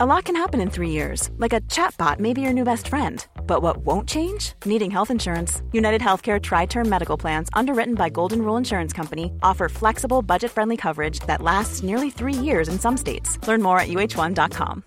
A lot can happen in three years, like a chatbot may be your new best friend. But what won't change? Needing health insurance. United Healthcare Tri Term Medical Plans, underwritten by Golden Rule Insurance Company, offer flexible, budget friendly coverage that lasts nearly three years in some states. Learn more at uh1.com.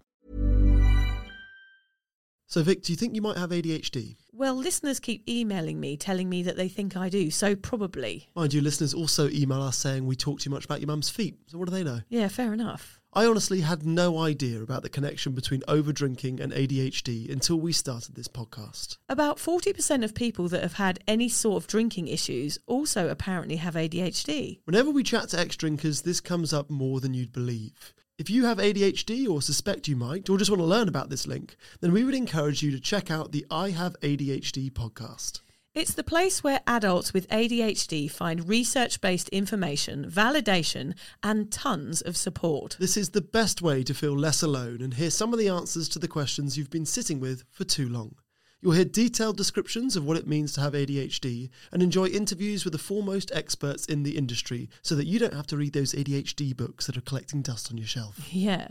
So, Vic, do you think you might have ADHD? Well, listeners keep emailing me telling me that they think I do, so probably. Mind you, listeners also email us saying we talk too much about your mum's feet. So, what do they know? Yeah, fair enough. I honestly had no idea about the connection between over-drinking and ADHD until we started this podcast. About 40% of people that have had any sort of drinking issues also apparently have ADHD. Whenever we chat to ex-drinkers, this comes up more than you'd believe. If you have ADHD or suspect you might, or just want to learn about this link, then we would encourage you to check out the I Have ADHD podcast. It's the place where adults with ADHD find research based information, validation, and tons of support. This is the best way to feel less alone and hear some of the answers to the questions you've been sitting with for too long. You'll hear detailed descriptions of what it means to have ADHD and enjoy interviews with the foremost experts in the industry so that you don't have to read those ADHD books that are collecting dust on your shelf. Yeah.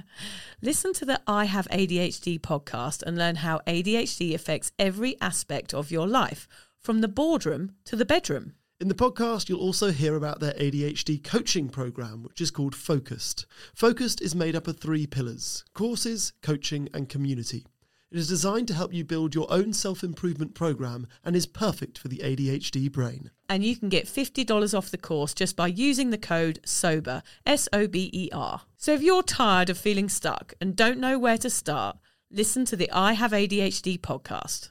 Listen to the I Have ADHD podcast and learn how ADHD affects every aspect of your life, from the boardroom to the bedroom. In the podcast, you'll also hear about their ADHD coaching program, which is called Focused. Focused is made up of three pillars courses, coaching, and community. It is designed to help you build your own self improvement program and is perfect for the ADHD brain. And you can get $50 off the course just by using the code SOBER, S O B E R. So if you're tired of feeling stuck and don't know where to start, listen to the I Have ADHD podcast.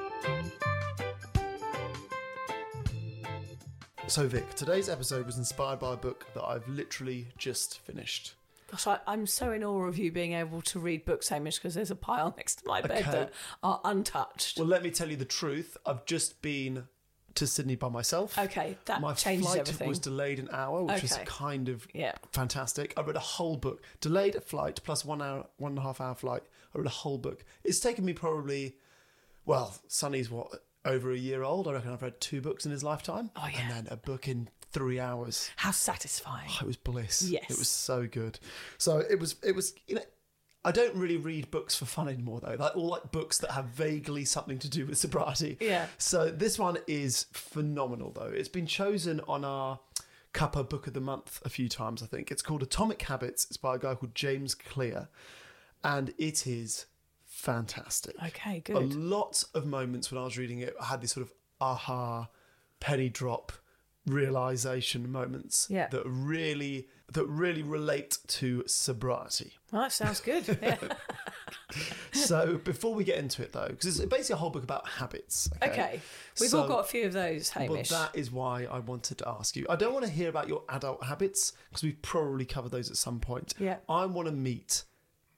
So, Vic, today's episode was inspired by a book that I've literally just finished. Gosh, I, I'm so in awe of you being able to read books, Hamish, because there's a pile next to my bed Okay. that are untouched. Well, let me tell you the truth. I've just been to Sydney by myself. Okay, that My changes flight everything. was delayed an hour, which is Okay. kind of Yeah. fantastic. I read a whole book. Delayed a flight plus one hour, one and a half hour flight. I read a whole book. It's taken me probably, well, Sunny's what over a year old. I reckon I've read two books in his lifetime. Oh, yeah. and then a book in three hours. How satisfying. Oh, it was bliss. Yes. it was so good. So it was. It was. You know, I don't really read books for fun anymore though. Like all like books that have vaguely something to do with sobriety. Yeah. So this one is phenomenal though. It's been chosen on our Cuppa Book of the Month a few times. I think it's called Atomic Habits. It's by a guy called James Clear, and it is fantastic. Okay, good. A lot of moments when I was reading it, I had these sort of aha, penny drop realization moments Yeah. that really that really relate to sobriety. Well, that sounds good. Yeah. So before we get into it though, because it's basically a whole book about habits. Okay. okay. We've So- all got a few of those, Hamish. that is why I wanted to ask you. I don't want to hear about your adult habits because we've probably covered those at some point. Yeah. I want to meet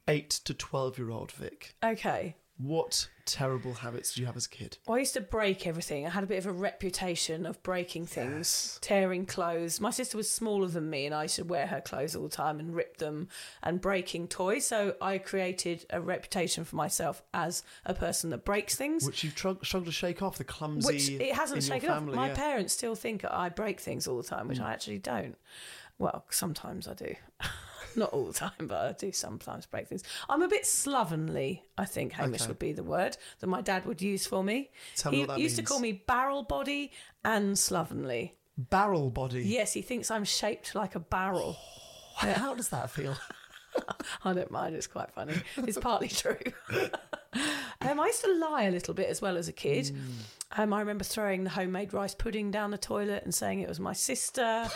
eight to twelve year old Vic. Okay. What terrible habits did you have as a kid? Well, I used to break everything. I had a bit of a reputation of breaking things, tearing clothes. My sister was smaller than me, and I used to wear her clothes all the time and rip them and breaking toys. So I created a reputation for myself as a person that breaks things. Which you've tr- struggled to shake off the clumsy. Which it hasn't in your shaken off. My yeah. Parents still think I break things all the time, which hmm. I actually don't. Well, sometimes I do. Not all the time, but I do sometimes break things. I'm a bit slovenly, I think Hamish Okay. would be the word that my dad would use for me. Tell me he what that used to call me barrel body and slovenly. Barrel body. Yes, he thinks I'm shaped like a barrel. How does that feel? I don't mind, it's quite funny. It's partly true. um, I used to lie a little bit as well as a kid. Um, I remember throwing the homemade rice pudding down the toilet and saying it was my sister.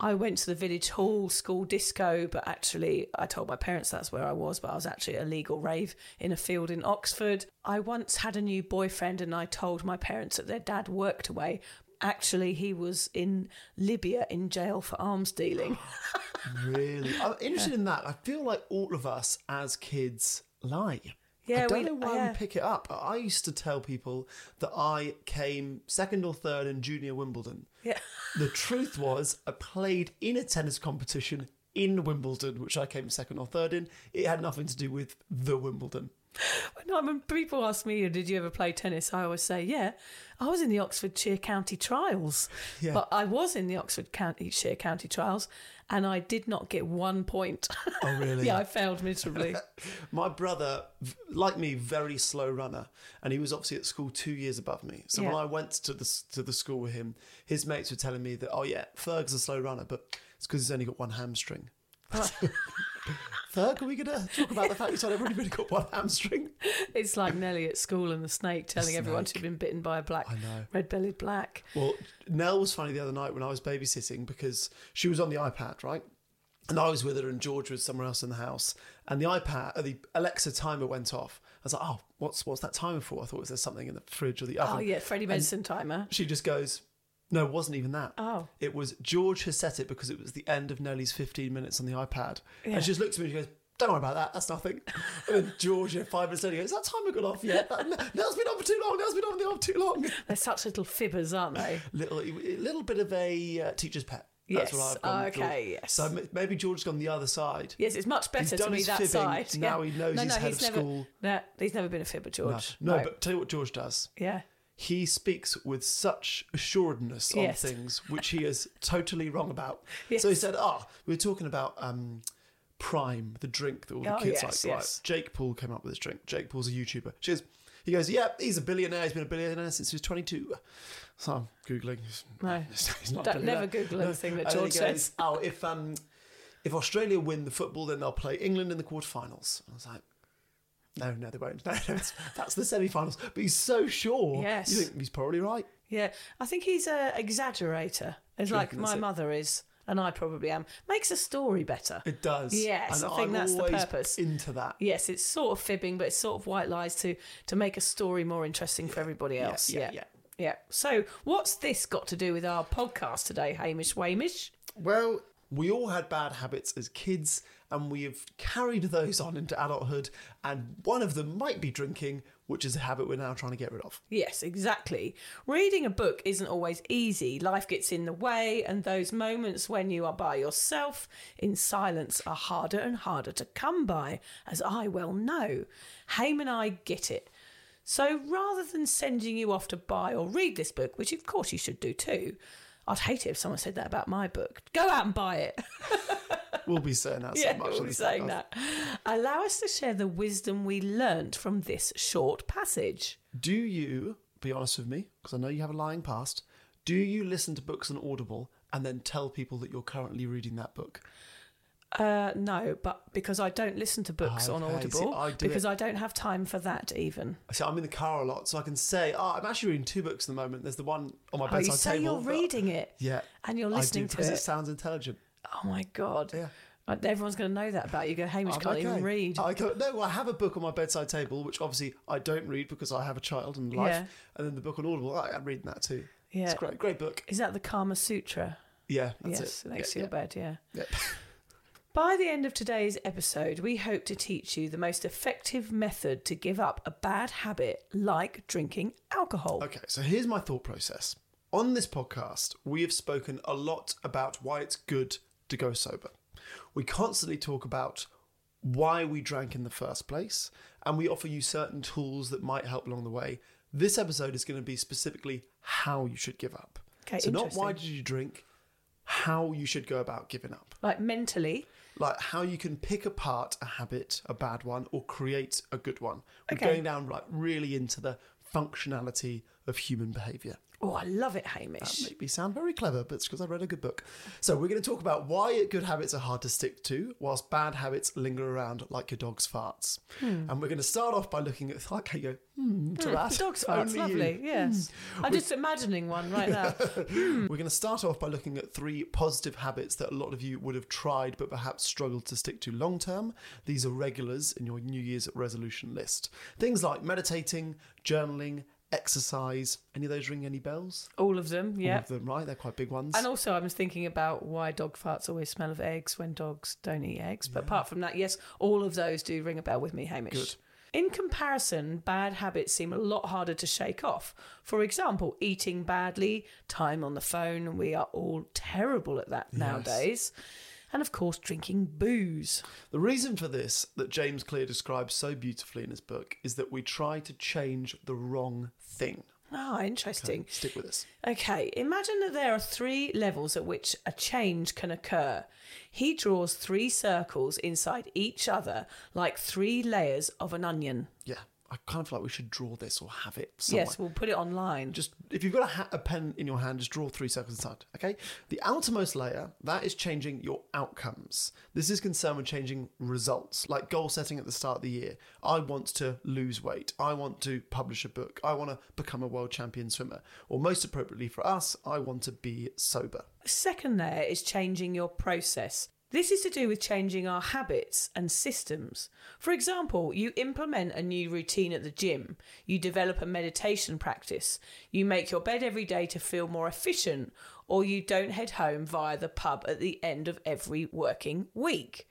I went to the village hall school disco, but actually I told my parents that's where I was, but I was actually at a legal rave in a field in Oxford. I once had a new boyfriend and I told my parents that their dad worked away. Actually, he was in Libya in jail for arms dealing. Really? I'm interested in that. I feel like all of us as kids lie. Yeah, I don't we- know why yeah. we pick it up. I used to tell people that I came second or third in junior Wimbledon. Yeah. The truth was, I played in a tennis competition in Wimbledon, which I came second or third in. It had nothing to do with the Wimbledon. No, when people ask me, "Did you ever play tennis?" I always say, "Yeah, I was in the Oxfordshire County Trials." Yeah. But I was in the Oxfordshire County County Trials, and I did not get one point. Oh, really? yeah, I failed miserably. My brother, like me, very slow runner, and he was obviously at school two years above me. So when I went to the to the school with him, his mates were telling me that, oh yeah, Ferg's a slow runner, but it's because he's only got one hamstring. Ferg, are we going to talk about the fact he's only really got one hamstring? it's like Nellie at school and the snake telling everyone snake. she'd been bitten by a black, red-bellied black. Well, Nell was funny the other night when I was babysitting because she was on the iPad, right? And I was with her, and George was somewhere else in the house. And the iPad, uh, the Alexa timer went off. I was like, "Oh, what's what's that timer for?" I thought, it "Was there something in the fridge or the oven?" Oh yeah, Freddie Medicine timer. She just goes, No, it wasn't even that. Oh. It was George has set it because it was the end of Nelly's 15 minutes on the iPad. Yeah. And she just looks at me and she goes, Don't worry about that, that's nothing. and then George, you know, five minutes later, goes, That timer gone off yet? That, Nell's been on for too long, Nell's been on for too long. They're such little fibbers, aren't they? little, a little bit of a uh, teacher's pet. That's Yes. what I've gone Okay, George. yes. So maybe George's gone the other side. Yes, it's much better to be his that fibbing, side. now yeah. he knows no, he's no, head he's of never, school. No, he's never been a fibber, George. No, but tell you what George does. Yeah. He speaks with such assuredness on Yes. things which he is totally wrong about. Yes. So he said, "Ah, we were talking about um, Prime, the drink that all the Oh, kids yes, like. Right, Jake Paul came up with this drink. Jake Paul's a YouTuber. She goes, he goes, yeah, he's a billionaire. He's been a billionaire since he was 22. So I'm googling. No. he's not Don't- never billionaire. Google anything that And then he George goes, says. Oh, if um, if Australia win the football, then they'll play England in the quarterfinals. I was like. No, no, they won't. No, no, that's, that's the semi-finals. But he's so sure. Yes. You think he's probably right. Yeah, I think he's an exaggerator. It's like my it? mother is, and I probably am. Makes a story better. It does. Yes, and I think I'm that's the purpose. Into that. Yes, it's sort of fibbing, but it's sort of white lies to to make a story more interesting for everybody else. yeah, Yeah, yeah. yeah. So, what's this got to do with our podcast today, Hamish Wamish? Well, we all had bad habits as kids, and we have carried those on into adulthood. And one of them might be drinking, which is a habit we're now trying to get rid of. Yes, exactly. Reading a book isn't always easy. Life gets in the way, and those moments when you are by yourself in silence are harder and harder to come by, as I well know. Hame and I get it. So rather than sending you off to buy or read this book, which of course you should do too, I'd hate it if someone said that about my book. Go out and buy it. We'll be saying that so yeah, much. we'll be saying podcast. that. Allow us to share the wisdom we learnt from this short passage. Do you, be honest with me, because I know you have a lying past, do you listen to books on Audible and then tell people that you're currently reading that book? Uh, no, but because I don't listen to books Ah, on. Audible, See, I do because it. I don't have time for that even. So I'm in the car a lot, so I can say, oh, I'm actually reading two books at the moment. There's the one on my Oh, you bedside say table. you're reading it, Yeah. and you're I do, listening to because it. it sounds intelligent. Oh my god! Yeah. Everyone's going to know that about you. Go, Hamish I'm can't okay. even read. I go, no, I have a book on my bedside table, which obviously I don't read because I have a child and life. Yeah. And then the book on Audible, I, I'm reading that too. Yeah. It's great, great book. Is that the Kama Sutra? Yeah, that's yes, it. next yeah, to your bed. Yeah. yeah. By the end of today's episode, we hope to teach you the most effective method to give up a bad habit like drinking alcohol. Okay, so here's my thought process. On this podcast, we have spoken a lot about why it's good to go sober. We constantly talk about why we drank in the first place, and we offer you certain tools that might help along the way. This episode is going to be specifically how you should give up. Okay, so not why did you drink, how you should go about giving up. Like mentally. Like how you can pick apart a habit, a bad one, or create a good one. We're Okay. going down like really into the functionality of human behaviour. Oh, I love it, Hamish. Make me sound very clever, but it's because I read a good book. So we're going to talk about why good habits are hard to stick to, whilst bad habits linger around like your dog's farts. Hmm. And we're going to start off by looking at like you go hmm, to that. Dog's farts, Only you. lovely. Yes. Hmm. I'm just imagining one right now. Hmm. We're going to start off by looking at three positive habits that a lot of you would have tried but perhaps struggled to stick to long term. These are regulars in your New Year's resolution list. Things like meditating, journaling, exercise. Any of those ring any bells? All of them, yeah. All of them, right? They're quite big ones. And also, I was thinking about why dog farts always smell of eggs when dogs don't eat eggs. But apart from that, yes, all of those do ring a bell with me, Hamish. Good. In comparison, bad habits seem a lot harder to shake off. For example, eating badly, time on the phone, we are all terrible at that nowadays. And of course, drinking booze. The reason for this, that James Clear describes so beautifully in his book, is that we try to change the wrong thing. Ah, interesting. Stick with us. Okay, imagine that there are three levels at which a change can occur. He draws three circles inside each other like three layers of an onion. Yeah, I kind of feel like we should draw this or have it somewhere. Yes, we'll put it online. just if you've got a, ha- a pen in your hand, just draw three circles inside. Okay. The outermost layer that is changing your outcomes. This is concerned with changing results, like goal setting at the start of the year. I want to lose weight. I want to publish a book. I want to become a world champion swimmer. Or most appropriately for us, I want to be sober. The second layer is changing your process. This is to do with changing our habits and systems. For example, you implement a new routine at the gym, you develop a meditation practice, you make your bed every day to feel more efficient, or you don't head home via the pub at the end of every working week.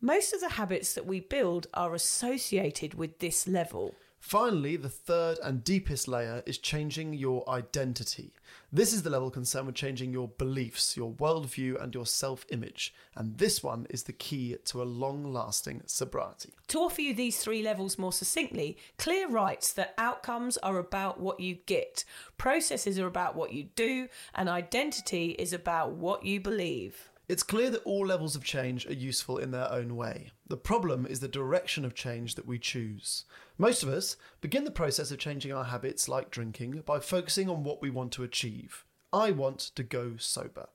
Most of the habits that we build are associated with this level. Finally, the third and deepest layer is changing your identity. This is the level concerned with changing your beliefs, your worldview, and your self image. And this one is the key to a long lasting sobriety. To offer you these three levels more succinctly, Clear writes that outcomes are about what you get, processes are about what you do, and identity is about what you believe. It's clear that all levels of change are useful in their own way. The problem is the direction of change that we choose. Most of us begin the process of changing our habits, like drinking, by focusing on what we want to achieve. I want to go sober.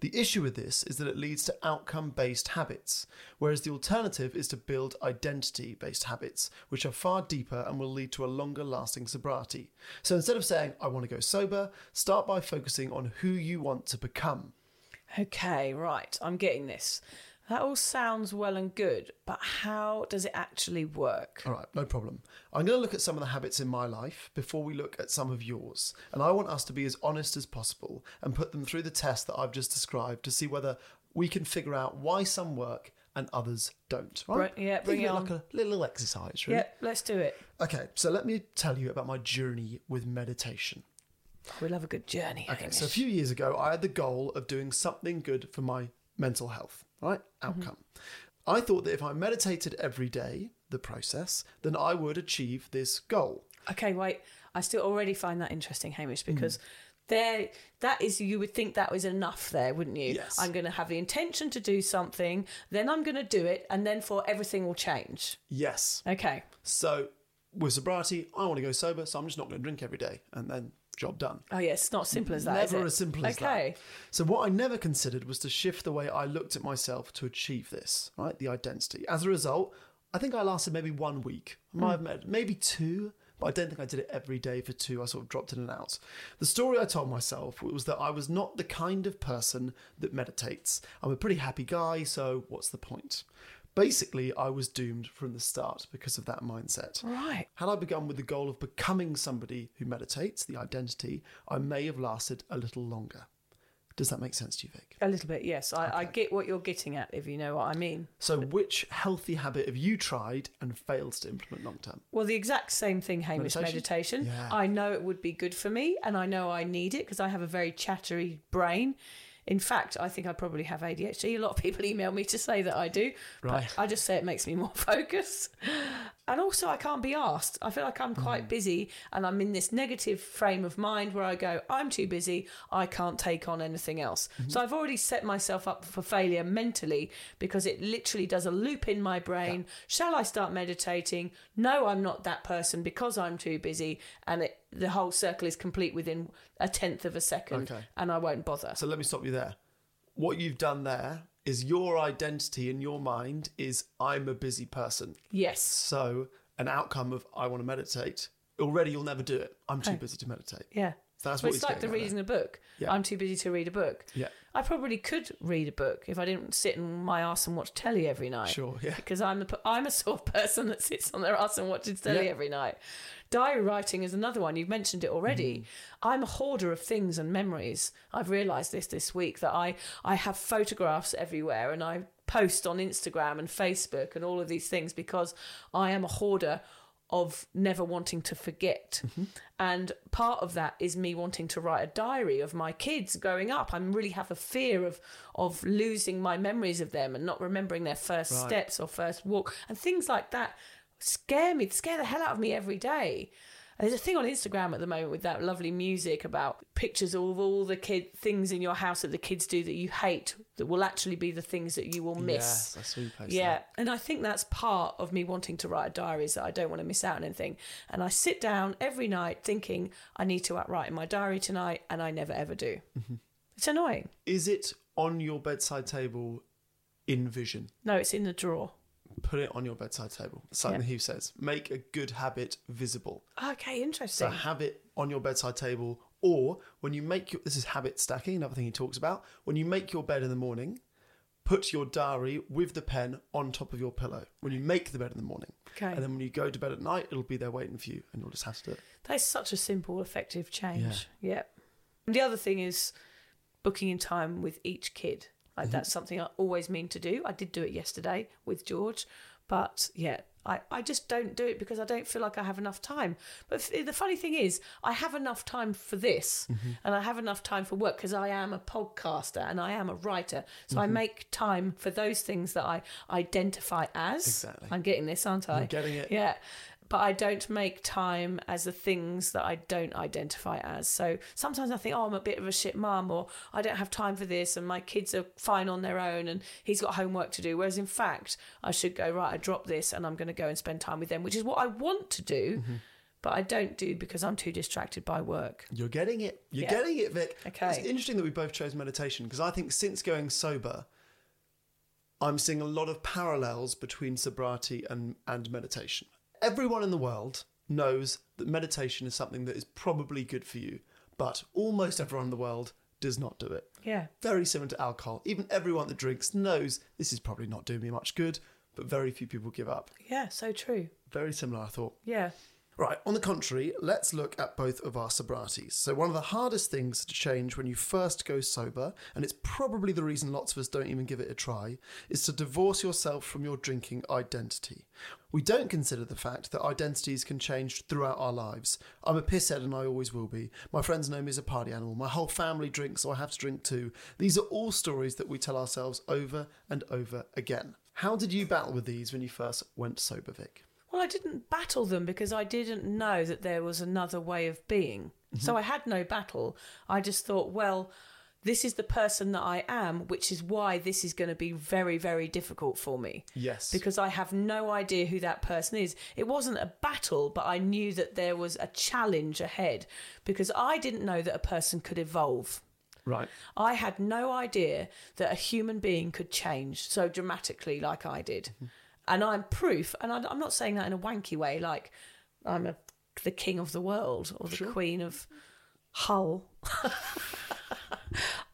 The issue with this is that it leads to outcome based habits, whereas the alternative is to build identity based habits, which are far deeper and will lead to a longer lasting sobriety. So instead of saying, I want to go sober, start by focusing on who you want to become. Okay, right, I'm getting this. That all sounds well and good, but how does it actually work? All right, no problem. I'm going to look at some of the habits in my life before we look at some of yours. And I want us to be as honest as possible and put them through the test that I've just described to see whether we can figure out why some work and others don't. Right? Yeah, bring it it on. like a little exercise, really. Yeah, let's do it. Okay, so let me tell you about my journey with meditation. We'll have a good journey. Okay, Hamish. so a few years ago, I had the goal of doing something good for my mental health, right? Outcome. I thought that if I meditated every day, the process, then I would achieve this goal. Okay, wait. I still already find that interesting, Hamish, Hmm. because there that is you would think that was enough there, wouldn't you? Yes. I'm going to have the intention to do something, then I'm going to do it, and then for everything will change. Yes. Okay. So with sobriety, I want to go sober, so I'm just not going to drink every day, and then job done. Oh yes, it's not simple as that. Never as simple as that. okay. that. So what I never considered was to shift the way I looked at myself to achieve this, right? The identity. As a result, I think I lasted maybe one week. I might hmm. have met maybe two, but I don't think I did it every day for two. I sort of dropped in and out. The story I told myself was that I was not the kind of person that meditates. I'm a pretty happy guy, so what's the point? Basically, I was doomed from the start because of that mindset. Right. Had I begun with the goal of becoming somebody who meditates, the identity, I may have lasted a little longer. Does that make sense to you, Vic? A little bit, yes. I, I get what you're getting at, if you know what I mean. So, which healthy habit have you tried and failed to implement long term? Well, the exact same thing, Hamish, Meditation? meditation. Yeah. I know it would be good for me, and I know I need it because I have a very chattery brain. In fact, I think I probably have ADHD. A lot of people email me to say that I do. but Right. I just say it makes me more focused. And also, I can't be asked. I feel like I'm quite mm. busy and I'm in this negative frame of mind where I go, I'm too busy. I can't take on anything else. Mm-hmm. So I've already set myself up for failure mentally because it literally does a loop in my brain. Shall I start meditating? No, I'm not that person because I'm too busy. And it, the whole circle is complete within a tenth of a second Okay. and I won't bother. So, let me stop you there. What you've done there is your identity in your mind is I'm a busy person. yes. So, an outcome of I want to meditate, already you'll never do it. I'm too Okay. busy to meditate. Yeah. So that's Well, what it's like the reading a book. Yeah. I'm too busy to read a book. Yeah. I probably could read a book if I didn't sit in my ass and watch telly every night. Sure, yeah. Because I'm a, I'm a sort of person that sits on their ass and watches telly Yeah. every night. Diary writing is another one. You've mentioned it already. Mm. I'm a hoarder of things and memories. I've realised this this week that I, I have photographs everywhere and I post on Instagram and Facebook and all of these things because I am a hoarder of never wanting to forget. And part of that is me wanting to write a diary of my kids growing up. I really have a fear of of losing my memories of them and not remembering their first Right. steps or first walk and things like that scare me, scare the hell out of me every day. And There's a thing on Instagram at the moment with that lovely music about pictures of all the kid things in your house that the kids do that you hate that will actually be the things that you will miss. Yes, I saw you Yeah, that. and I think that's part of me wanting to write a diary is that I don't want to miss out on anything. And I sit down every night thinking I need to write in my diary tonight, and I never ever do. Mm-hmm. It's annoying. Is it on your bedside table in vision? No, it's in the drawer. Put it on your bedside table. Something Yeah. he says. Make a good habit visible. Okay, interesting. So have it on your bedside table, or when you make your this is habit stacking, another thing he talks about. When you make your bed in the morning, put your diary with the pen on top of your pillow. When you make the bed in the morning, Okay. and then when you go to bed at night, it'll be there waiting for you, and you'll just have to do it. That's such a simple, effective change. Yeah. And the other thing is booking in time with each kid. Like mm-hmm. that's something I always mean to do. I did do it yesterday with George, but yeah, I, I just don't do it because I don't feel like I have enough time. But the funny thing is, I have enough time for this mm-hmm. and I have enough time for work because I am a podcaster and I am a writer. So I mm-hmm. make time for those things that I identify as. Exactly. I'm getting this, aren't I? You're getting it. Yeah. But I don't make time as the things that I don't identify as. So sometimes I think, oh, I'm a bit of a shit mum, or I don't have time for this, and my kids are fine on their own, and he's got homework to do. Whereas in fact, I should go, right, I drop this, and I'm going to go and spend time with them, which is what I want to do, Mm-hmm. but I don't do because I'm too distracted by work. You're getting it. You're Yeah. getting it, Vic. Okay. It's interesting that we both chose meditation because I think since going sober, I'm seeing a lot of parallels between sobriety and, and meditation. Everyone in the world knows that meditation is something that is probably good for you, but almost everyone in the world does not do it. Yeah. Very similar to alcohol. Even everyone that drinks knows this is probably not doing me much good, but very few people give up. Yeah, so true. Very similar, I thought. Yeah. Right, on the contrary, let's look at both of our sobrieties. So, one of the hardest things to change when you first go sober, and it's probably the reason lots of us don't even give it a try, is to divorce yourself from your drinking identity. We don't consider the fact that identities can change throughout our lives. I'm a pisshead and I always will be. My friends know me as a party animal. My whole family drinks, so I have to drink too. These are all stories that we tell ourselves over and over again. How did you battle with these when you first went sober, Vic? Well, I didn't battle them because I didn't know that there was another way of being. Mm-hmm. So I had no battle. I just thought, well, this is the person that I am, which is why this is going to be very, very difficult for me. Yes. Because I have no idea who that person is. It wasn't a battle, but I knew that there was a challenge ahead because I didn't know that a person could evolve. Right. I had no idea that a human being could change so dramatically like I did. And I'm proof, and I'm not saying that in a wanky way, like I'm a, the king of the world or the queen of Hull. I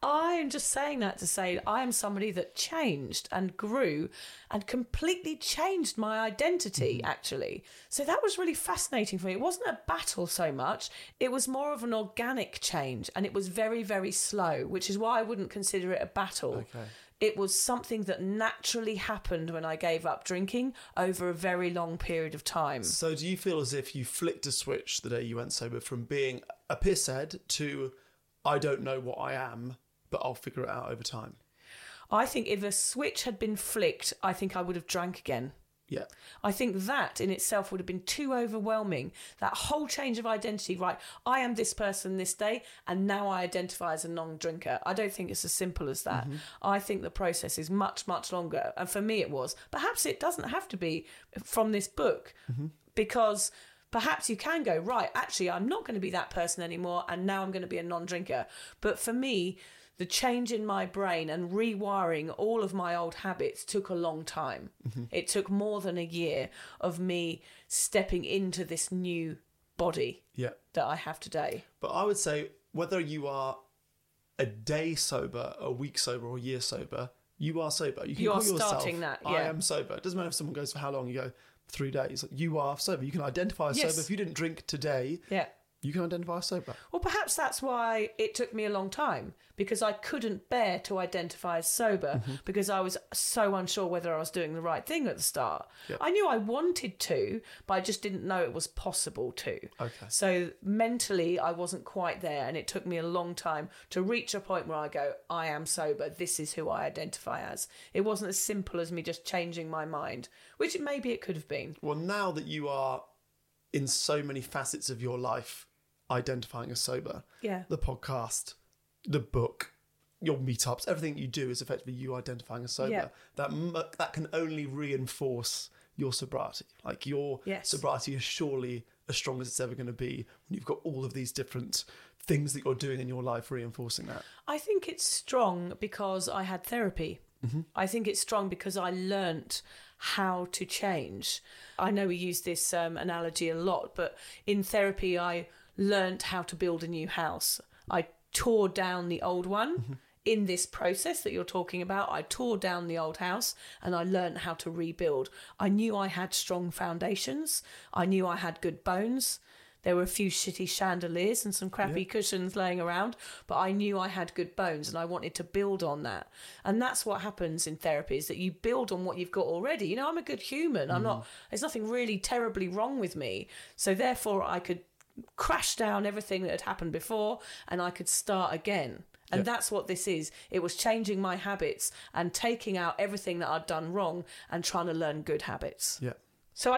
I am just saying that to say I am somebody that changed and grew and completely changed my identity, mm-hmm. actually. So that was really fascinating for me. It wasn't a battle so much, it was more of an organic change and it was very, very slow, which is why I wouldn't consider it a battle. Okay. It was something that naturally happened when I gave up drinking over a very long period of time. So, do you feel as if you flicked a switch the day you went sober from being a pisshead to I don't know what I am, but I'll figure it out over time? I think if a switch had been flicked, I think I would have drank again. Yeah. I think that in itself would have been too overwhelming. That whole change of identity, right? I am this person this day, and now I identify as a non drinker. I don't think it's as simple as that. Mm-hmm. I think the process is much, much longer. And for me, it was. Perhaps it doesn't have to be from this book mm-hmm. because perhaps you can go, right, actually, I'm not going to be that person anymore, and now I'm going to be a non drinker. But for me, the change in my brain and rewiring all of my old habits took a long time. Mm-hmm. It took more than a year of me stepping into this new body Yeah. that I have today. But I would say whether you are a day sober, a week sober, or a year sober, you are sober. You can You call are yourself, starting that, I am sober. It doesn't matter if someone goes for how long. You go three days. You are sober. You can identify as Yes. sober. If you didn't drink today, Yeah. You can identify as sober. Well, perhaps that's why it took me a long time because I couldn't bear to identify as sober mm-hmm. because I was so unsure whether I was doing the right thing at the start. Yep. I knew I wanted to, but I just didn't know it was possible to. Okay. So mentally, I wasn't quite there, and it took me a long time to reach a point where I go, I am sober. This is who I identify as. It wasn't as simple as me just changing my mind, which maybe it could have been. Well, now that you are in so many facets of your life identifying as sober, Yeah. the podcast, the book, your meetups, everything you do is effectively you identifying as sober. Yeah. That m- that can only reinforce your sobriety. Like your Yes. sobriety is surely as strong as it's ever going to be when you've got all of these different things that you're doing in your life reinforcing that. I think it's strong because I had therapy. I think it's strong because I learnt how to change. I know we use this um, analogy a lot, but in therapy, I learnt how to build a new house. I tore down the old one. Mm-hmm. In this process that you're talking about, I tore down the old house and I learnt how to rebuild. I knew I had strong foundations. I knew I had good bones. There were a few shitty chandeliers and some crappy cushions laying around, but I knew I had good bones and I wanted to build on that. And that's what happens in therapy is that you build on what you've got already. You know, I'm a good human. I'm mm. not, there's nothing really terribly wrong with me. So therefore, I could crash down everything that had happened before and I could start again. And Yeah. that's what this is. It was changing my habits and taking out everything that I'd done wrong and trying to learn good habits. Yeah. So I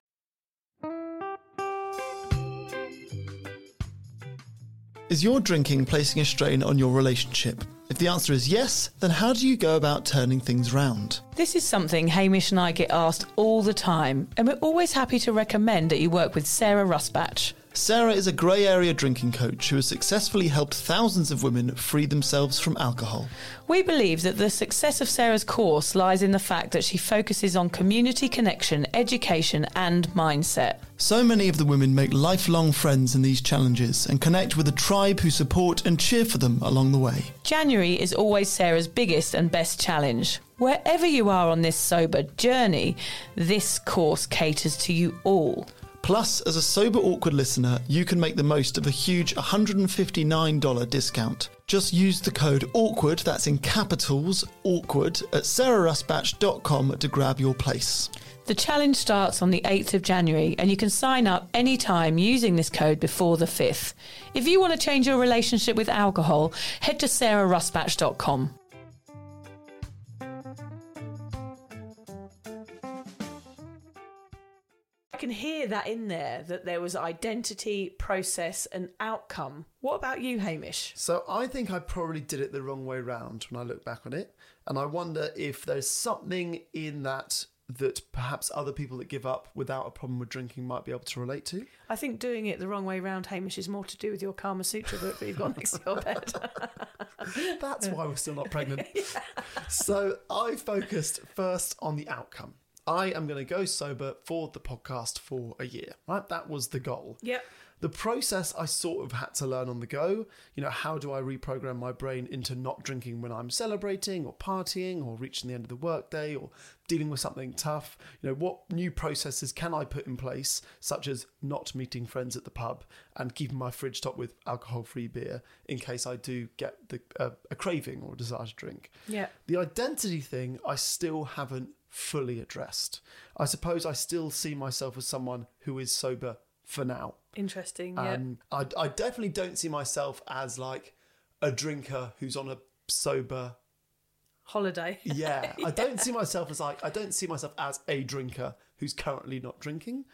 Is your drinking placing a strain on your relationship? If the answer is yes, then how do you go about turning things round? This is something Hamish and I get asked all the time, and we're always happy to recommend that you work with Sarah Rusbatch. Sarah is a grey area drinking coach who has successfully helped thousands of women free themselves from alcohol. We believe that the success of Sarah's course lies in the fact that she focuses on community connection, education, and mindset. So many of the women make lifelong friends in these challenges and connect with a tribe who support and cheer for them along the way. January is always Sarah's biggest and best challenge. Wherever you are on this sober journey, this course caters to you all. Plus, as a sober awkward listener, you can make the most of a huge $159 discount. Just use the code AWKWARD, that's in capitals, awkward, at sarahrusbatch.com to grab your place. The challenge starts on the 8th of January and you can sign up anytime using this code before the 5th. If you want to change your relationship with alcohol, head to sarahrusbatch.com. hear that in there that there was identity, process, and outcome. What about you, Hamish? So I think I probably did it the wrong way round when I look back on it. And I wonder if there's something in that that perhaps other people that give up without a problem with drinking might be able to relate to. I think doing it the wrong way round, Hamish, is more to do with your Kama Sutra book that you've got next to your bed. That's why we're still not pregnant. So I focused first on the outcome. I am going to go sober for the podcast for a year, right? That was the goal. yep. The process I sort of had to learn on the go. You know, how do I reprogram my brain into not drinking when I'm celebrating or partying or reaching the end of the workday or dealing with something tough? You know, what new processes can I put in place, such as not meeting friends at the pub and keeping my fridge stocked with alcohol free beer in case I do get the, uh, a craving or a desire to drink? Yeah. The identity thing I still haven't fully addressed. I suppose I still see myself as someone who is sober for now. Interesting. Yeah. Um, I, I definitely don't see myself as like a drinker who's on a sober. Holiday. Yeah, I don't see myself as like I don't see myself as a drinker who's currently not drinking,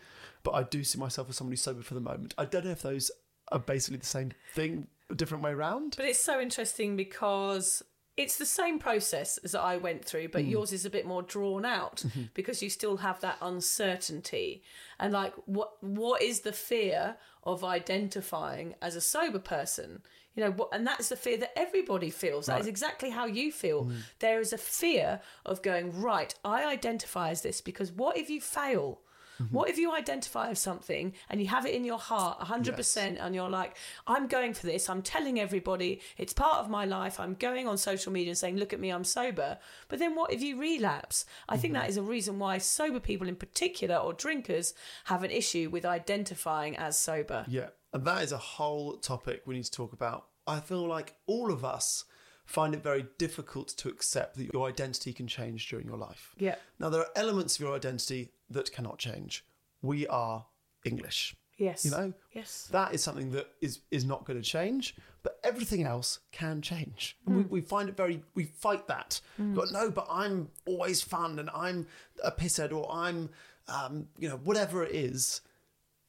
but I do see myself as somebody who's sober for the moment. I don't know if those are basically the same thing, a different way around. But it's so interesting because it's the same process as I went through, but Mm. yours is a bit more drawn out Mm-hmm. because you still have that uncertainty. And like what what is the fear of identifying as a sober person? You know, what and that's the fear that everybody feels. That is exactly how you feel. Mm. There is a fear of going, right, I identify as this because what if you fail? Mm-hmm. What if you identify as something and you have it in your heart 100% and you're like, I'm going for this, I'm telling everybody, it's part of my life, I'm going on social media and saying, look at me, I'm sober. But then what if you relapse? I think Mm-hmm. that is a reason why sober people in particular or drinkers have an issue with identifying as sober. Yeah, and that is a whole topic we need to talk about. I feel like all of us find it very difficult to accept that your identity can change during your life. Yeah. Now, there are elements of your identity that cannot change. We are English. Yes. You know? Yes. That is something that is, is not going to change, but everything else can change. And we, we find it very, we fight that. But no, but I'm always fun and I'm a pisshead or I'm, um, you know, whatever it is,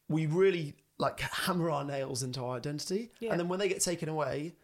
we really like hammer our nails into our identity. Yeah. And then when they get taken away,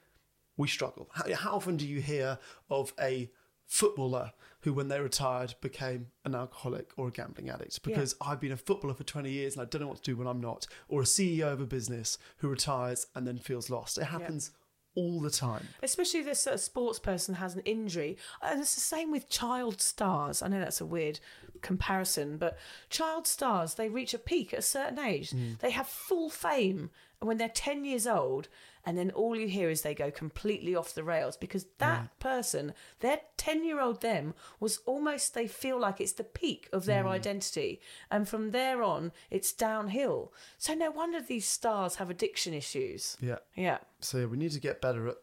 we struggle. How, how often do you hear of a footballer who, when they retired, became an alcoholic or a gambling addict? Because I've been a footballer for 20 years and I don't know what to do when I'm not. Or a CEO of a business who retires and then feels lost. It happens all the time. Especially if this a sports person has an injury. Uh, and it's the same with child stars. I know that's a weird comparison, but child stars, they reach a peak at a certain age. Mm. They have full fame when they're 10 years old, and then all you hear is they go completely off the rails because that person, their 10 year old them, was almost, they feel like it's the peak of their mm. identity. And from there on, it's downhill. So no wonder these stars have addiction issues. Yeah. Yeah. So yeah, we need to get better at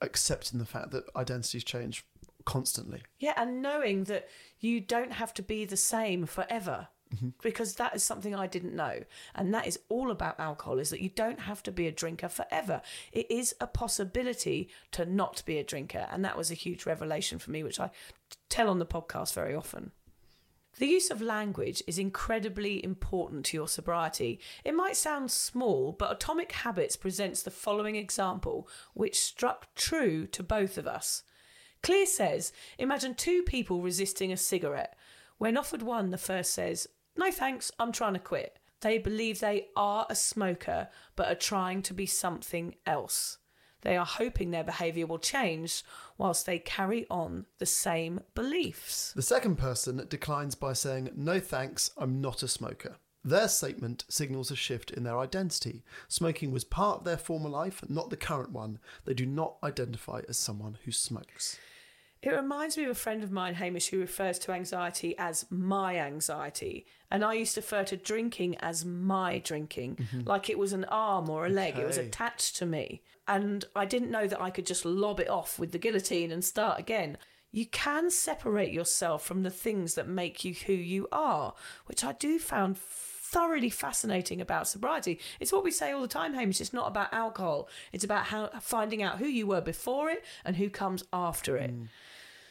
accepting the fact that identities change constantly. Yeah, and knowing that you don't have to be the same forever. Mm-hmm. Because that is something I didn't know. And that is all about alcohol is that you don't have to be a drinker forever. It is a possibility to not be a drinker. And that was a huge revelation for me, which I tell on the podcast very often. The use of language is incredibly important to your sobriety. It might sound small, but Atomic Habits presents the following example, which struck true to both of us. Clear says Imagine two people resisting a cigarette. When offered one, the first says, No thanks, I'm trying to quit. They believe they are a smoker, but are trying to be something else. They are hoping their behaviour will change whilst they carry on the same beliefs. The second person declines by saying, No thanks, I'm not a smoker. Their statement signals a shift in their identity. Smoking was part of their former life, not the current one. They do not identify as someone who smokes. It reminds me of a friend of mine, Hamish, who refers to anxiety as my anxiety. And I used to refer to drinking as my drinking, mm-hmm. like it was an arm or a leg. It was attached to me. And I didn't know that I could just lob it off with the guillotine and start again. You can separate yourself from the things that make you who you are, which I do found thoroughly fascinating about sobriety. It's what we say all the time, Hamish. It's not about alcohol. It's about how finding out who you were before it and who comes after it. Mm.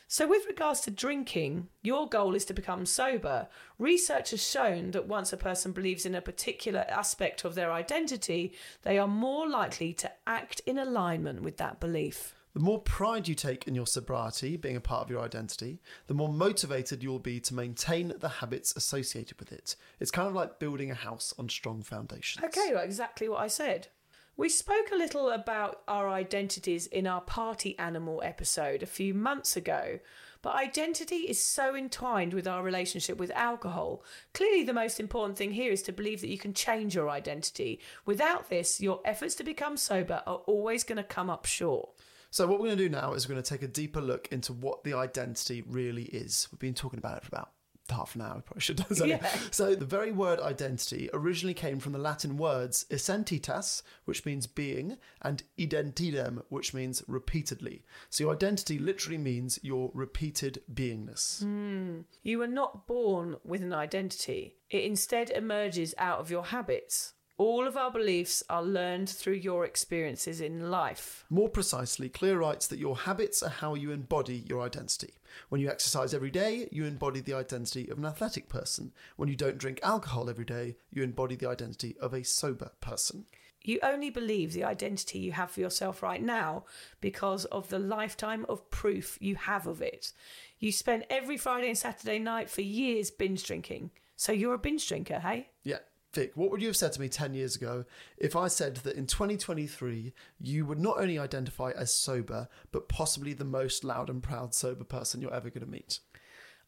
So, with regards to drinking, your goal is to become sober. Research has shown that once a person believes in a particular aspect of their identity, they are more likely to act in alignment with that belief. The more pride you take in your sobriety, being a part of your identity, the more motivated you'll be to maintain the habits associated with it. It's kind of like building a house on strong foundations. Okay, right, exactly what I said. We spoke a little about our identities in our party animal episode a few months ago, but identity is so entwined with our relationship with alcohol. Clearly, the most important thing here is to believe that you can change your identity. Without this, your efforts to become sober are always going to come up short. So, what we're going to do now is we're going to take a deeper look into what the identity really is. We've been talking about it for about half an hour, probably should have done Yeah. So, the very word identity originally came from the Latin words essentitas, which means being, and identidem, which means repeatedly. So, your identity literally means your repeated beingness. Hmm. You are not born with an identity, it instead emerges out of your habits. All of our beliefs are learned through your experiences in life. More precisely, Clear writes that your habits are how you embody your identity. When you exercise every day, you embody the identity of an athletic person. When you don't drink alcohol every day, you embody the identity of a sober person. You only believe the identity you have for yourself right now because of the lifetime of proof you have of it. You spent every Friday and Saturday night for years binge drinking. So you're a binge drinker, hey? Yeah. Vic, what would you have said to me 10 years ago if I said that in 2023 you would not only identify as sober, but possibly the most loud and proud sober person you're ever going to meet?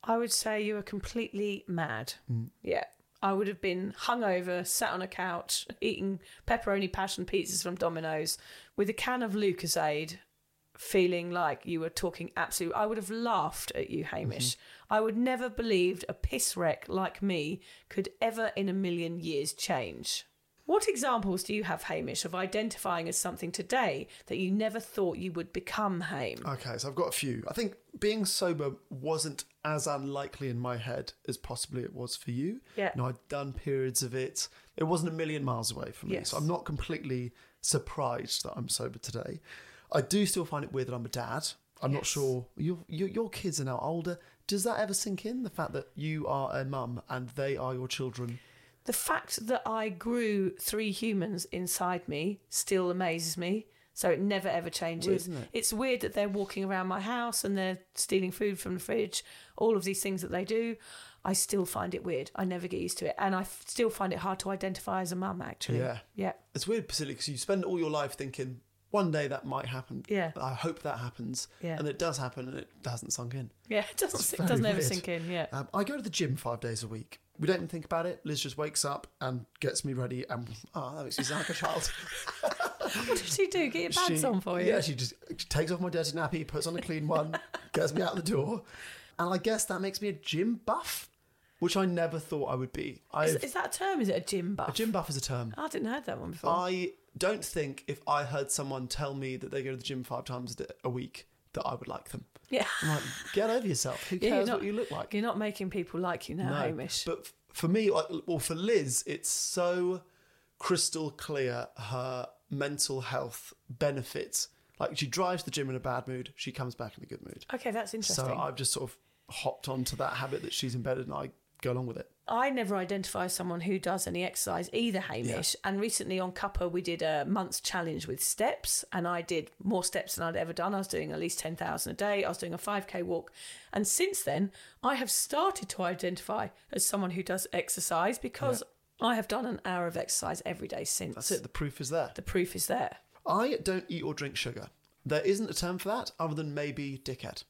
I would say you were completely mad. Mm. Yeah. I would have been hungover, sat on a couch, eating pepperoni passion pizzas from Domino's with a can of Lucozade, feeling like you were talking absolute. I would have laughed at you, Hamish. Mm-hmm. I would never believed a piss wreck like me could ever in a million years change. What examples do you have, Hamish, of identifying as something today that you never thought you would become, Hame? Okay, so I've got a few. I think being sober wasn't as unlikely in my head as possibly it was for you. Yeah. You know, I'd done periods of it. It wasn't a million miles away from me. Yes. So I'm not completely surprised that I'm sober today. I do still find it weird that I'm a dad. I'm not sure. Your, your, your kids are now older. Does that ever sink in? The fact that you are a mum and they are your children? The fact that I grew three humans inside me still amazes me. So it never ever changes. Weird, it? It's weird that they're walking around my house and they're stealing food from the fridge, all of these things that they do. I still find it weird. I never get used to it. And I f- still find it hard to identify as a mum, actually. Yeah. Yeah. It's weird, particularly because you spend all your life thinking one day that might happen. Yeah. I hope that happens. Yeah. And it does happen and it hasn't sunk in. Yeah. It doesn't, it doesn't ever sink in. Yeah. Um, I go to the gym five days a week. We don't even think about it. Liz just wakes up and gets me ready. And oh, that makes me sound like a child. what does she do? Get your pants She- on for you? Yeah, she just she takes off my dirty nappy, puts on a clean one, gets me out the door, and I guess that makes me a gym buff, which I never thought I would be. Is, is that a term? Is it a gym buff? a gym buff is a term. I didn't heard that one before. I don't think if I heard someone tell me that they go to the gym five times a week that I would like them. yeah. Like, get over yourself. Who cares you're not- what you look like? You're not making people like you now, Hamish. But f- for me, like, well, for Liz, it's so crystal clear her mental health benefits. Like she drives the gym in a bad mood, she comes back in a good mood. okay, that's interesting. So I've just sort of hopped onto that habit that she's embedded, and I go along with it. I never identify as someone who does any exercise either, Hamish. And recently on Cuppa, we did a month's challenge with steps, and I did more steps than I'd ever done. I was doing at least 10,000 a day. I was doing a 5K walk. And since then, I have started to identify as someone who does exercise because I have done an hour of exercise every day since. That's it. The proof is there. The proof is there. I don't eat or drink sugar. There isn't a term for that other than maybe dickhead.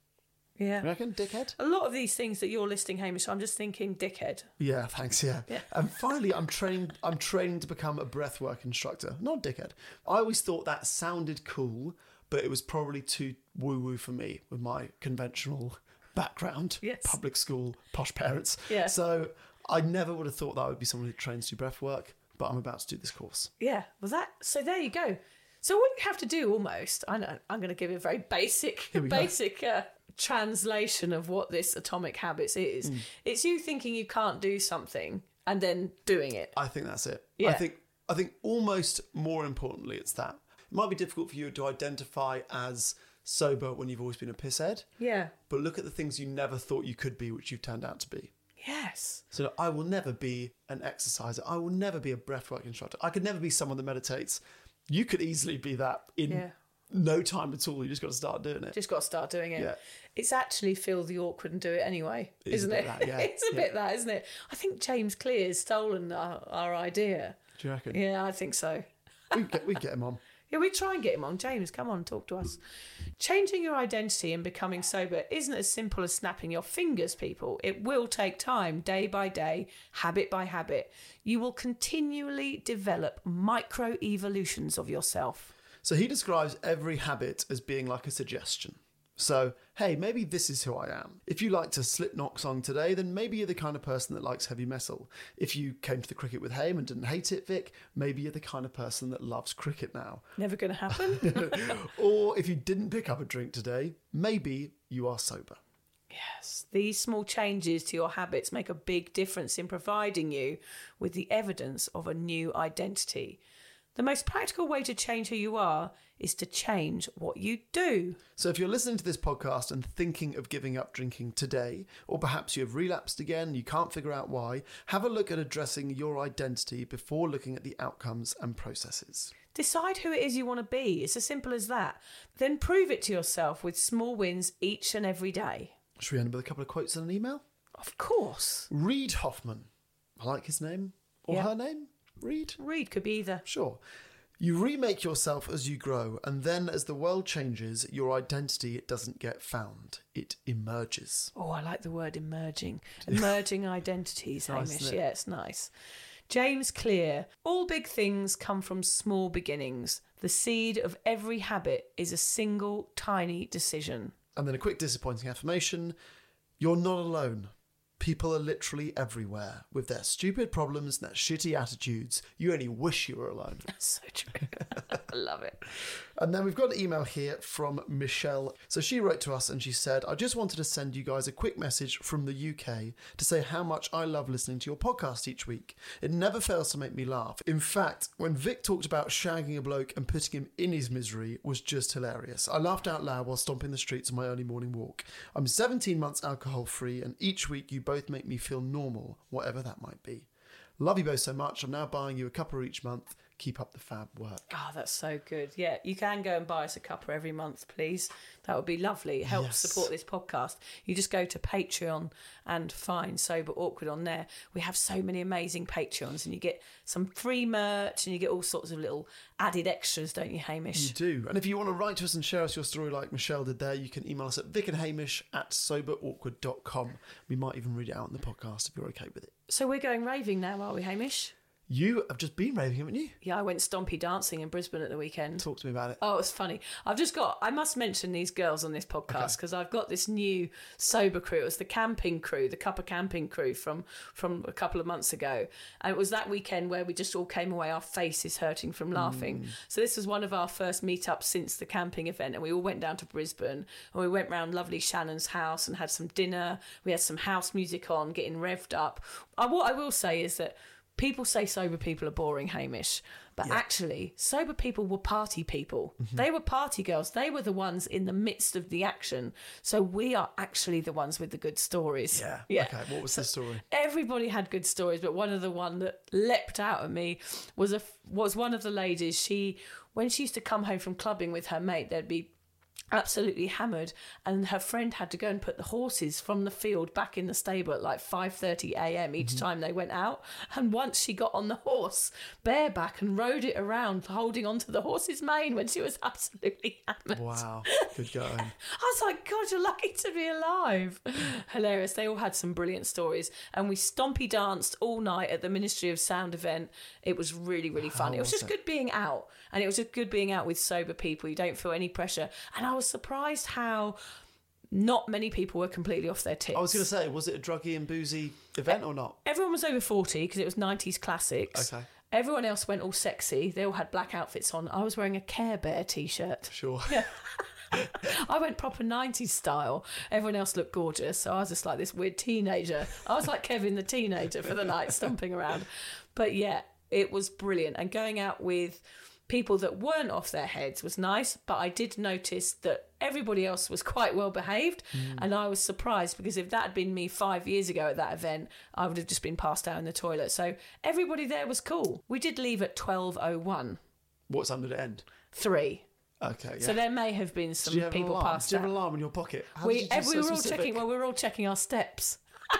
Yeah. You reckon dickhead? A lot of these things that you're listing, Hamish, I'm just thinking dickhead. Yeah, thanks. Yeah. Yeah. And finally, I'm training. I'm training to become a breathwork instructor, not dickhead. I always thought that sounded cool, but it was probably too woo woo for me with my conventional background, Yes. public school, posh parents. Yeah. So I never would have thought that I would be someone who trains to do breathwork, but I'm about to do this course. Yeah, well, that so there you go. So what you have to do almost, I know I'm going to give you a very basic, basic uh, translation of what this atomic habits is. Mm. It's you thinking you can't do something and then doing it. I think that's it. Yeah. I think I think almost more importantly, it's that it might be difficult for you to identify as sober when you've always been a pisshead. Yeah. But look at the things you never thought you could be, which you've turned out to be. Yes. So I will never be an exerciser. I will never be a breathwork instructor. I could never be someone that meditates. You could easily be that in Yeah. No time at all. You just got to start doing it. Just got to start doing it. Yeah. It's actually feel the awkward and do it anyway, It is isn't it? that, yeah. it's a Yeah. bit that, isn't it? I think James Clear's stolen our, our idea. Do you reckon? Yeah, I think so. we get we get him on. Yeah, we try and get him on. James, come on, talk to us. Changing your identity and becoming sober isn't as simple as snapping your fingers, people. It will take time, day by day, habit by habit. You will continually develop micro evolutions of yourself. So he describes every habit as being like a suggestion. So, hey, maybe this is who I am. If you liked a Slipknot song today, then maybe you're the kind of person that likes heavy metal. If you came to the cricket with Hame and didn't hate it, Vic, maybe you're the kind of person that loves cricket now. Never going to happen. or if you didn't pick up a drink today, maybe you are sober. Yes, these small changes to your habits make a big difference in providing you with the evidence of a new identity. The most practical way to change who you are is to change what you do. So, if you're listening to this podcast and thinking of giving up drinking today, or perhaps you have relapsed again, you can't figure out why, have a look at addressing your identity before looking at the outcomes and processes. Decide who it is you want to be. It's as simple as that. Then prove it to yourself with small wins each and every day. Should we end with a couple of quotes and an email? Of course. Reid Hoffman. I like his name. Or Yeah. her name? Reid? Read could be either. Sure. You remake yourself as you grow, and then as the world changes, your identity doesn't get found. It emerges. Oh, I like the word emerging. Emerging identities, Nice, Hamish. it? Yeah, it's nice. James Clear. All big things come from small beginnings. The seed of every habit is a single tiny decision. And then a quick disappointing affirmation You're not alone. People are literally everywhere with their stupid problems and their shitty attitudes. You only wish you were alone. So true. I love it. And then we've got an email here from Michelle. So she wrote to us and she said, I just wanted to send you guys a quick message from the UK to say how much I love listening to your podcast each week. It never fails to make me laugh. In fact, when Vic talked about shagging a bloke and putting him in his misery was just hilarious. I laughed out loud while stomping the streets on my early morning walk. I'm 17 months alcohol free and each week you both make me feel normal, whatever that might be. Love you both so much. I'm now buying you a cuppa each month. Keep up the fab work. Oh, that's so good. Yeah, you can go and buy us a cuppa every month, please. That would be lovely. Help Yes. support this podcast. You just go to Patreon and find Sober Awkward on there. We have so many amazing Patreons, and you get some free merch and you get all sorts of little added extras, don't you, Hamish? You do. And if you want to write to us and share us your story like Michelle did there, you can email us at vicandhamish at soberawkward.com. We might even read it out in the podcast if you're okay with it. So we're going raving now, are we, Hamish? You have just been raving, haven't you? Yeah, I went stompy dancing in Brisbane at the weekend. Talk to me about it. Oh, it's funny. I've just got, I must mention these girls on this podcast because I've got this new sober crew. It was the camping crew, the Cuppa camping crew from, from a couple of months ago. And it was that weekend where we just all came away, our faces hurting from laughing. Mm. So this was one of our first meetups since the camping event. And we all went down to Brisbane and we went round lovely Shannon's house and had some dinner. We had some house music on, getting revved up. I, what I will say is that people say sober people are boring, Hamish, but actually, sober people were party people. Mm-hmm. They were party girls. They were the ones in the midst of the action. So we are actually the ones with the good stories. Yeah. Okay. What was the story? Everybody had good stories, but one of the one that leapt out at me was a was one of the ladies. She when she used to come home from clubbing with her mate, there'd be absolutely hammered and her friend had to go and put the horses from the field back in the stable at like 5:30 a.m. each Mm-hmm. time they went out and once she got on the horse bareback and rode it around holding onto the horse's mane when she was absolutely hammered Wow. Good going. I was like, God, you're lucky to be alive. Hilarious. They all had some brilliant stories. And we stompy danced all night at the Ministry of Sound event. It was really, really fun. it was, was just it? good being out. And it was just good being out with sober people. You don't feel any pressure. And I was surprised how not many people were completely off their tits. I was going to say, was it a druggy and boozy event or not? Everyone was over 40 because it was 90s classics. Okay. Everyone else went all sexy. They all had black outfits on. I was wearing a Care Bear t shirt. Sure. I went proper 90s style. Everyone else looked gorgeous. So I was just like this weird teenager. I was like Kevin the teenager for the night, stomping around. But yeah, it was brilliant. And going out with people that weren't off their heads was nice. But I did notice that everybody else was quite well behaved. Mm. And I was surprised because if that had been me five years ago at that event, I would have just been passed out in the toilet. So everybody there was cool. We did leave at 12.01. What time did it end? Three. Okay. Yeah. So there may have been some you have an people passed Did you have an alarm in your pocket? How We, you we were all checking. Well, we were all checking our steps.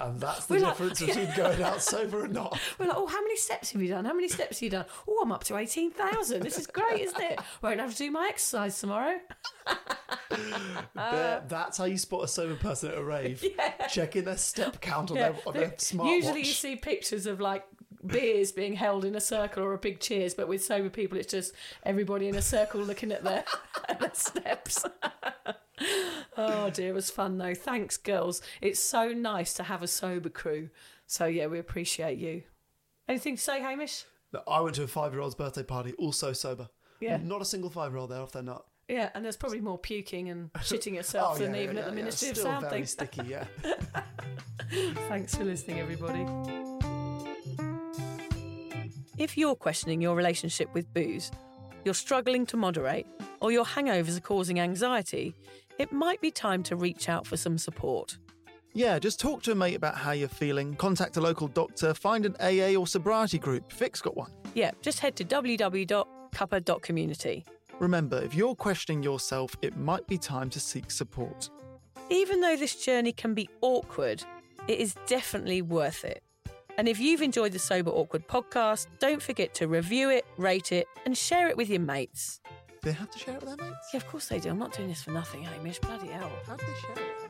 And that's the We're like- difference between going out sober and not. We're like, oh, how many steps have you done? How many steps have you done? Oh, I'm up to 18,000. This is great, isn't it? Won't have to do my exercise tomorrow. That's how you spot a sober person at a rave. Checking their step count on their, on their smartwatch. Usually you see pictures of like beers being held in a circle or a big cheers, but with sober people, it's just everybody in a circle looking at their, at their steps. oh dear, it was fun though. Thanks, girls. It's so nice to have a sober crew. So yeah, we appreciate you. Anything to say, Hamish? I went to a five-year-old's birthday party, also sober. Yeah. Not a single five-year-old there off their nut. Yeah, and there's probably more puking and shitting yourself Oh, than yeah, even yeah, at the Ministry of Still Sound very sticky, yeah. Thanks for listening, everybody. If you're questioning your relationship with booze, you're struggling to moderate, or your hangovers are causing anxiety, it might be time to reach out for some support. Yeah, just talk to a mate about how you're feeling, contact a local doctor, find an AA or sobriety group. Vic's got one. Yeah, just head to www.cuppa.community. Remember, if you're questioning yourself, it might be time to seek support. Even though this journey can be awkward, it is definitely worth it. And if you've enjoyed the Sober Awkward podcast, don't forget to review it, rate it, and share it with your mates. They have to share it with their mates? Yeah, of course they do. I'm not doing this for nothing, Hamish. Bloody hell. How do they share it?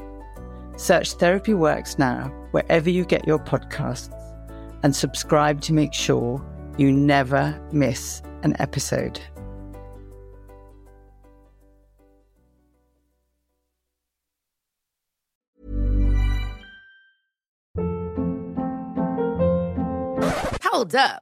Search Therapy Works now wherever you get your podcasts and subscribe to make sure you never miss an episode. Hold up.